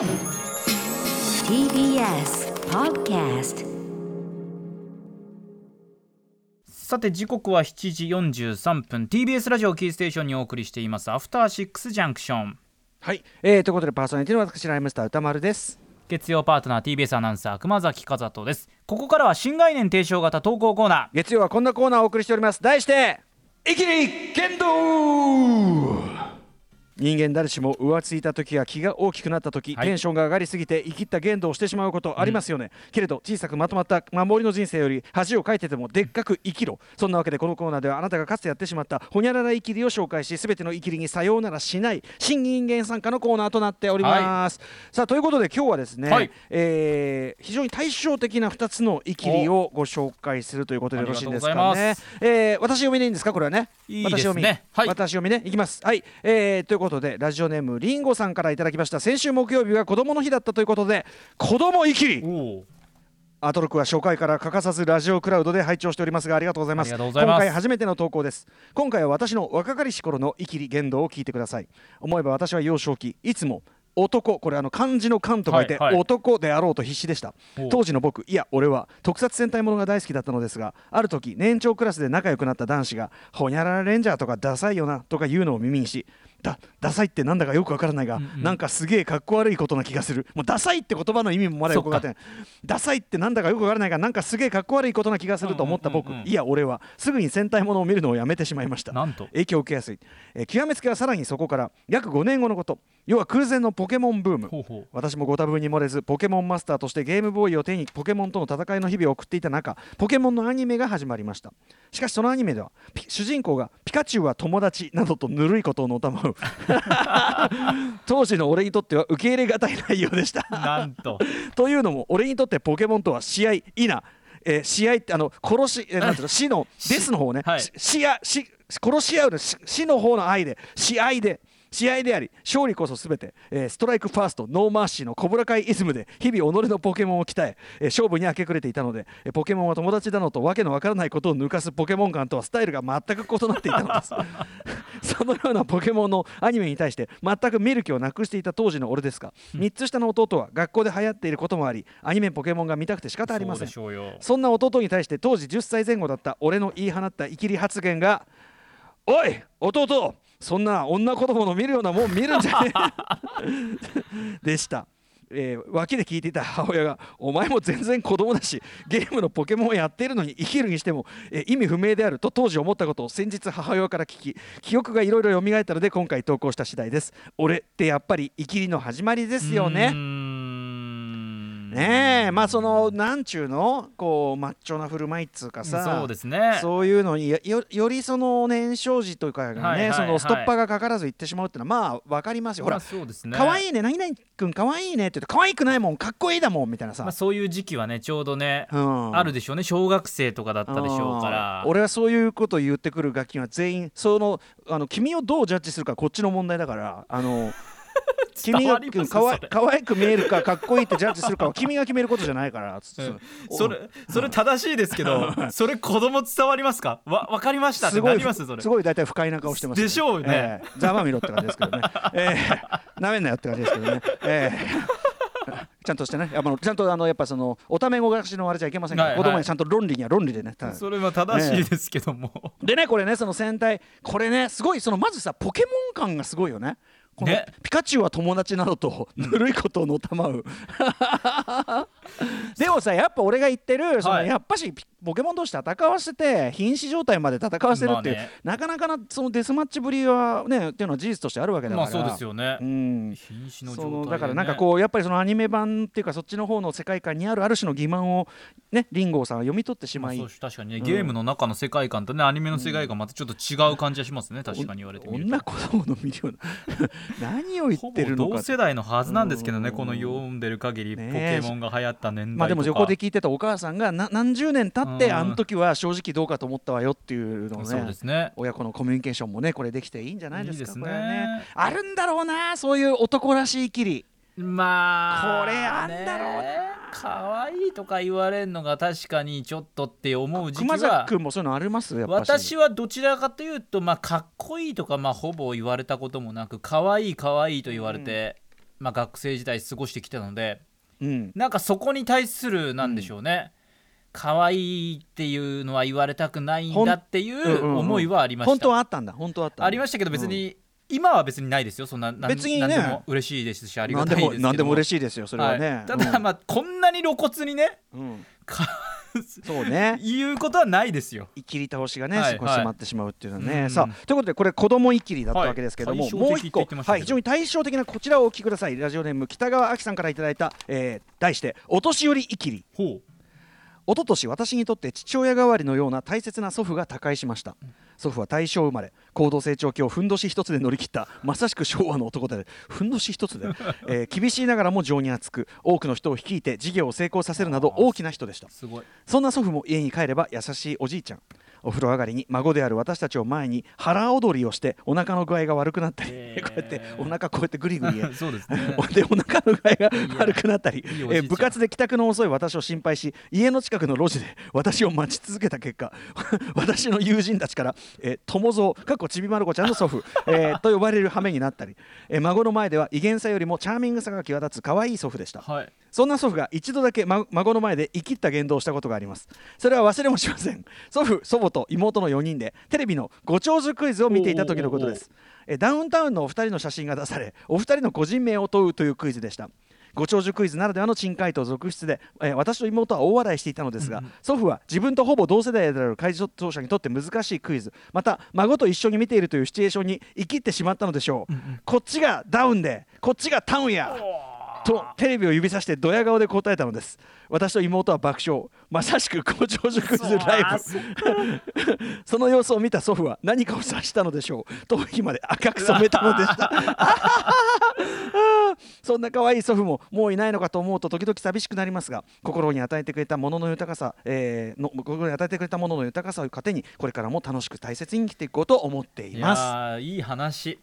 TBS Podcast さて時刻は7時43分。TBS ラジオキーステーションにお送りしています。アフターシックスジャンクション。はい、えー、ということでパーソナリティの私ライムスター歌丸です。月曜パートナー TBS アナウンサー熊崎和人です。ここからは新概念提唱型投稿コーナ月曜はこんなコーナーをお送りしております。題して「イキリ剣道」人間誰しも浮ついた時や気が大きくなった時、はい。テンションが上がりすぎて生きった言動をしてしまうことありますよね、けれど小さくまとまった守りの人生より恥をかいててもでっかく生きろ。そんなわけでこのコーナーではあなたがかつてやってしまったほにゃらら生きりを紹介し全ての生きりにさようならしない新人間参加のコーナーとなっております、さあということで今日はですね、はい。えー非常に対照的な2つの生きりをご紹介するということでよろしいんですかね？えー私読みでいいんですか？これはね。いいですね。私読み。はい。私読みね。いきます。はい、えーということでラジオネームりんごさんからいただきました。先週木曜日は子供の日だったということで子供生きり。アトロクは初回から欠かさずラジオクラウドで拝聴しておりますがありがとうございます。今回初めての投稿です。今回は私の若かりし頃の生きり言動を聞いてください。思えば私は幼少期いつも男これあの漢字の漢と書いて、はいはい。男であろうと必死でした。当時の僕いや俺は特撮戦隊ものが大好きだったのですがある時年長クラスで仲良くなった男子が「ほにゃららレンジャーとかダサいよな」とか言うのを耳にしだダサいってなんだかよくわからないが、うんうん。なんかすげえかっこ悪いことな気がする。もうダサいって言葉の意味もまだよく分かってないダサいってなんだかよくわからないがなんかすげえかっこ悪いことな気がすると思った僕、いや俺はすぐに戦隊ものを見るのをやめてしまいました。なんと。影響を受けやすい、えー極めつけはさらにそこから約5年後のこと要は空前のポケモンブーム。ほうほう。私もご多分に漏れずポケモンマスターとしてゲームボーイを手にポケモンとの戦いの日々を送っていた中ポケモンのアニメが始まりました。しかしそのアニメではピ主人公がピカチュウは友達などとぬるいことをのたまう。当時の俺にとっては受け入れがたい内容でした。なんと。というのも俺にとってポケモンとは試合いな、えー試合ってあの殺し、えーなんていうの死の デスの方ね、はい。し殺し合うのし死の方の愛で試合で試合であり勝利こそ全て、えーストライクファーストノーマーシーのコブラ会イズムで日々己のポケモンを鍛ええー勝負に明け暮れていたので、えーポケモンは友達だのとわけのわからないことを抜かすポケモン感とはスタイルが全く異なっていたのです。そのようなポケモンのアニメに対して全く見る気をなくしていた当時の俺ですが、3つ下の弟は学校で流行っていることもありアニメポケモンが見たくて仕方ありません。そんな弟に対して当時10歳前後だった俺の言い放ったイキリ発言が「おい弟そんな女子供の見るようなもん見るんじゃねえ」でした。えー脇で聞いていた母親が「お前も全然子供だしゲームのポケモンをやっているのに生きるにしても、えー意味不明である」と当時思ったことを先日母親から聞き記憶がいろいろ蘇ったので今回投稿した次第です。俺ってやっぱり生きりの始まりですよね。ねえまあそのなんちゅうの？こうマッチョな振る舞いっつうかさそうですね。そういうのによよよりその年少時とかがね、はいはいはい。そのストッパーがかからず行ってしまうっていうのはまあ分かりますよ。ほまあらそうですね。可愛いね何々君可愛いねって言って可愛くないもんかっこいいだもんみたいなさ、まあ、そういう時期はねちょうどね、うん。あるでしょうね。小学生とかだったでしょうから。うん。俺はそういうことを言ってくる楽器は全員そのあの君をどうジャッジするかこっちの問題だからあの君がかわそれ可愛く見えるかかっこいいってジャッジするかは君が決めることじゃないからつってうん。それそれ正しいですけどそれ子供伝わりますか？わ分かりましたってすごないります？それ。すごい大体不快な顔してます、でしょうね。ええ。ざまみろって感じですけどね。ええ。なめんなよって感じですけどね。ええ。ちゃんとしてね、やっぱちゃんとあのやっぱそのおためごがしのあれじゃいけませんから、はいはい。子供にちゃんと論理には論理でね。たそれは正しいですけども、でねこれねその戦隊これねすごいそのまずさポケモン感がすごいよね。このね。ピカチュウは友達などとぬるいことをのたまう。でもさやっぱ俺が言ってるその、はい。やっぱしピポケモン同士戦わせて瀕死状態まで戦わせるっていう、まあね。なかなかなそのデスマッチぶりはねっていうのは事実としてあるわけだから。まあそうですよね、うん。瀕死の状そ態で、ね、のだからなんかこうやっぱりそのアニメ版っていうかそっちの方の世界観にあるある種の欺瞞をねリンゴさんは読み取ってしまい、確かにね、ゲームの中の世界観とねアニメの世界観またちょっと違う感じがしますね、確かに言われてみると。女子供の見るような何を言ってるのか同世代のはずなんですけどねうん。この読んでる限り、ねポケモンが流行った年代とか。まあでも横で聞いてたお母さんがな何十年経ってうん。あの時は正直どうかと思ったわよっていうのねね。親子のコミュニケーションもねこれできていいんじゃないですかね。ね。あるんだろうなそういう男らしいきり。まあこれあんだろうな。ね可愛いとか言われるのが確かにちょっとって思う時期熊は崎君もそういうのあります？やっぱし。私はどちらかというとまあかっこいいとかまあほぼ言われたこともなく可愛い可愛いと言われて、まあ、学生時代過ごしてきたのでうん。なんかそこに対するなんでしょうね、可愛いっていうのは言われたくないんだっていうんうんううん。思いはありました、本当はあったんだ。本当はあったありましたけど別に、今は別にないですよ。そんな別にね。なんでも嬉しいですしあり何がたいです何でも嬉ししいですよ。それはね、ただ、まあこんなに露骨にねうん。うんかそうね。言うことはないですよ。いきり倒しがね、はい。そこに迫ってしまうっていうのはね、うんさあということでこれ子供いきりだったわけですけども、はい。もう一個。はい非常に対照的なこちらをお聞きくださいラジオネーム北川亜希さんからいただいた、えー題してお年寄りいきり。ほう一昨年私にとって父親代わりのような大切な祖父が他界しました。祖父は大正生まれ高度成長期をふんどし一つで乗り切ったまさしく昭和の男でふんどし一つで、えー厳しいながらも情に厚く多くの人を率いて事業を成功させるなど大きな人でした。すごい。そんな祖父も家に帰れば優しいおじいちゃんお風呂上がりに孫である私たちを前に腹踊りをしてお腹の具合が悪くなったり、へー。こうやってお腹こうやってグリグリ。そうですね。でお腹の具合が悪くなったり。いえー部活で帰宅の遅い私を心配し家の近くの路地で私を待ち続けた結果私の友人たちから、えー、友蔵かっこちびまる子ちゃんの祖父、えーと呼ばれる羽目になったり、えー孫の前では威厳さよりもチャーミングさが際立つ可愛い祖父でした。はいそんな祖父が一度だけ、ま孫の前で生きった言動をしたことがあります。それは忘れもしません。祖父祖母と妹の4人でテレビのご長寿クイズを見ていた時のことです。えダウンタウンのお二人の写真が出されお二人の個人名を問うというクイズでした。ご長寿クイズならではの珍回答続出で、えー私と妹は大笑いしていたのですが、祖父は自分とほぼ同世代である解答者にとって難しいクイズ。また孫と一緒に見ているというシチュエーションに生きってしまったのでしょう、こっちがダウンでこっちがタウンやとテレビを指さしてドヤ顔で答えたのです。私と妹は爆笑。まさしくご長寿クイズライブ。その様子を見た祖父は何かを察したのでしょう。頭皮まで赤く染めたのでした。そんな可愛い祖父ももういないのかと思うと時々寂しくなりますが心に与えてくれたものの豊かさ、えーの心に与えてくれたものの豊かさを糧にこれからも楽しく大切に生きていこうと思っていいますいい話。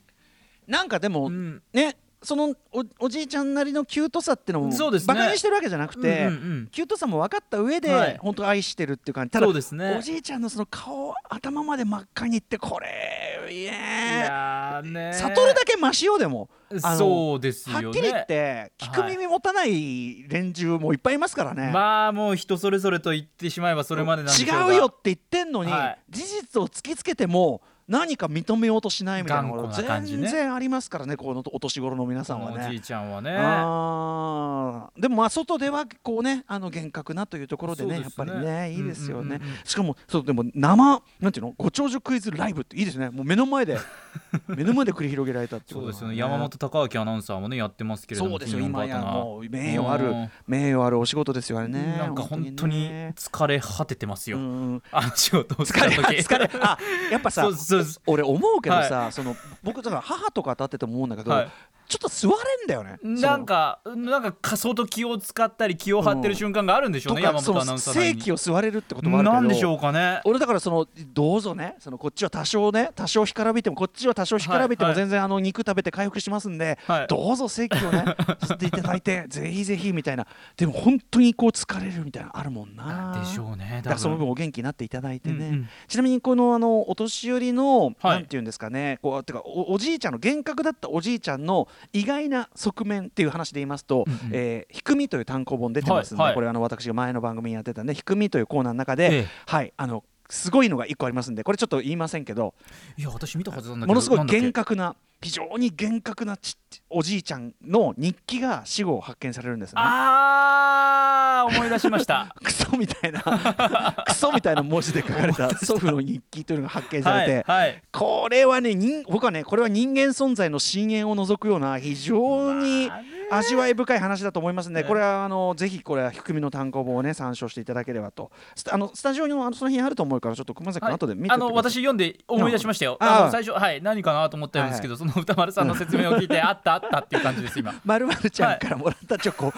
なんかでも、うん。ねそのおおじいちゃんなりのキュートさってのもそうですね。バカにしてるわけじゃなくて、うんうんうん。キュートさも分かった上で、はい。本当愛してるっていう感じ。ただそうですね。おじいちゃんのその顔頭まで真っ赤にいってこれいいやね悟るだけマシよでもそうですよね。はっきり言って聞く耳持たない連中もいっぱいいますからね、まあもう人それぞれと言ってしまえばそれまでなんでしょうが。違うよって言ってんのに、はい。事実を突きつけても何か認めようとしないみたいな頑の固な感じね。全然ありますからねこのお年頃の皆さんはね。おじいちゃんはね。あー。でもまあ外ではこうねあの厳格なというところでねね。やっぱりねいいですよね、うんうんうんうん。しかもそうでも生なんていうのご長寿クイズライブっていいですね。もう目の前で 目の前で繰り広げられたってことがね。そうですよね。山本隆明アナウンサーもねやってますけれどもそうですよ。今やもう名誉あるうん。名誉あるお仕事ですよね。なんか本当にね。疲れ果ててますよ、うんあの仕事をし疲れた時疲れあやっぱさ 俺思うけどさ、その僕だから母とか当たってても思うんだけど、はいちょっと座れんだよね。なんかなんかか相当気を使ったり気を張ってる瞬間があるんでしょうね、とかその山本アナウンサー正規を座れるってこともあるけど。なんでしょうかね。俺だからそのどうぞね。そのこっちは多少ね多少干からびてもこっちは多少干からびても全然あの肉食べて回復しますんで、はい。どうぞ正規をね 吸っていただいてぜひぜひみたいな。でも本当にこう疲れるみたいなのあるもんな。でしょうねだからその多分分お元気になっていただいてね、うんうん。ちなみにこのあのお年寄りの、はい。なんていうんですかねこうてかおおじいちゃんの厳格だったおじいちゃんの意外な側面っていう話で言いますと「うんうん。えーひくみ」という単行本出てますんで、はいはい。これあの私が前の番組にやってたね「ひくみ」というコーナーの中で、ええ。はいあのすごいのが1個ありますんでこれちょっと言いませんけどいや私見たはずなんだけどものすごい厳格な非常に厳格なちおじいちゃんの日記が死後発見されるんですね。あー思い出しました。クソみたいな クソみたいな文字で書かれた祖父の日記というのが発見されて、はい、はい、これはね人僕はねこれは人間存在の深淵を除くような非常にまあね味わい深い話だと思いますので、ねこれはあのぜひこれは低みの単行本をね参照していただければと。スタあのスタジオにもあのその辺あると思うからちょっと熊崎君はい。後で見てあの私読んで思い出しましたよ。うん。あの最初はい何かなと思ったんですけど、その歌丸さんの説明を聞いてあったあったっていう感じです今。まるまるちゃんからもらったチョコ、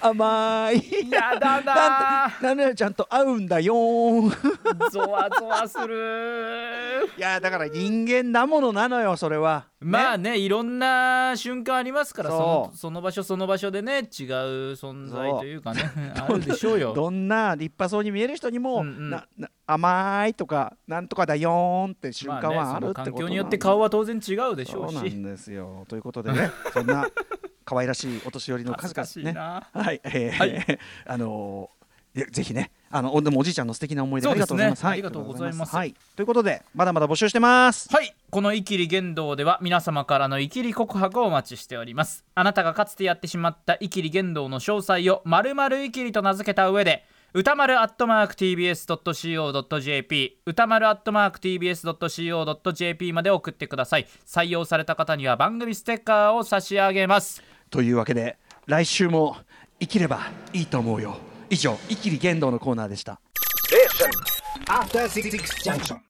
甘い。やだなななちゃんと合うんだよゾワゾワするいやだから人間なものなのよそれは。まあねいろんな瞬間ありますからそのその場所その場所でね違う存在というかね あるでしょうよ。どんな立派そうに見える人にも、うんうん。なな甘いとかなんとかだよーんって瞬間はあるってことまあね、環境によって顔は当然違うでしょそううなしんですよ。ということでね そんな可愛らしいお年寄りの恥数々ね。はい、えーはい。あのーぜひねあのでもおじいちゃんの素敵な思い出ありがとうございます。はい。ありがとうございます。はい、ということでまだまだ募集してます。はい。この「イキリ言動」では皆様からのイキリ告白をお待ちしております。あなたがかつてやってしまったイキリ言動の詳細をまるまるイキリと名付けた上で歌丸アットマーク TBS.CO.JP 歌丸アットマーク TBS.CO.JP まで送ってください。採用された方には番組ステッカーを差し上げます。というわけで来週も生きればいいと思うよ以上「一気に言動」のコーナーでした。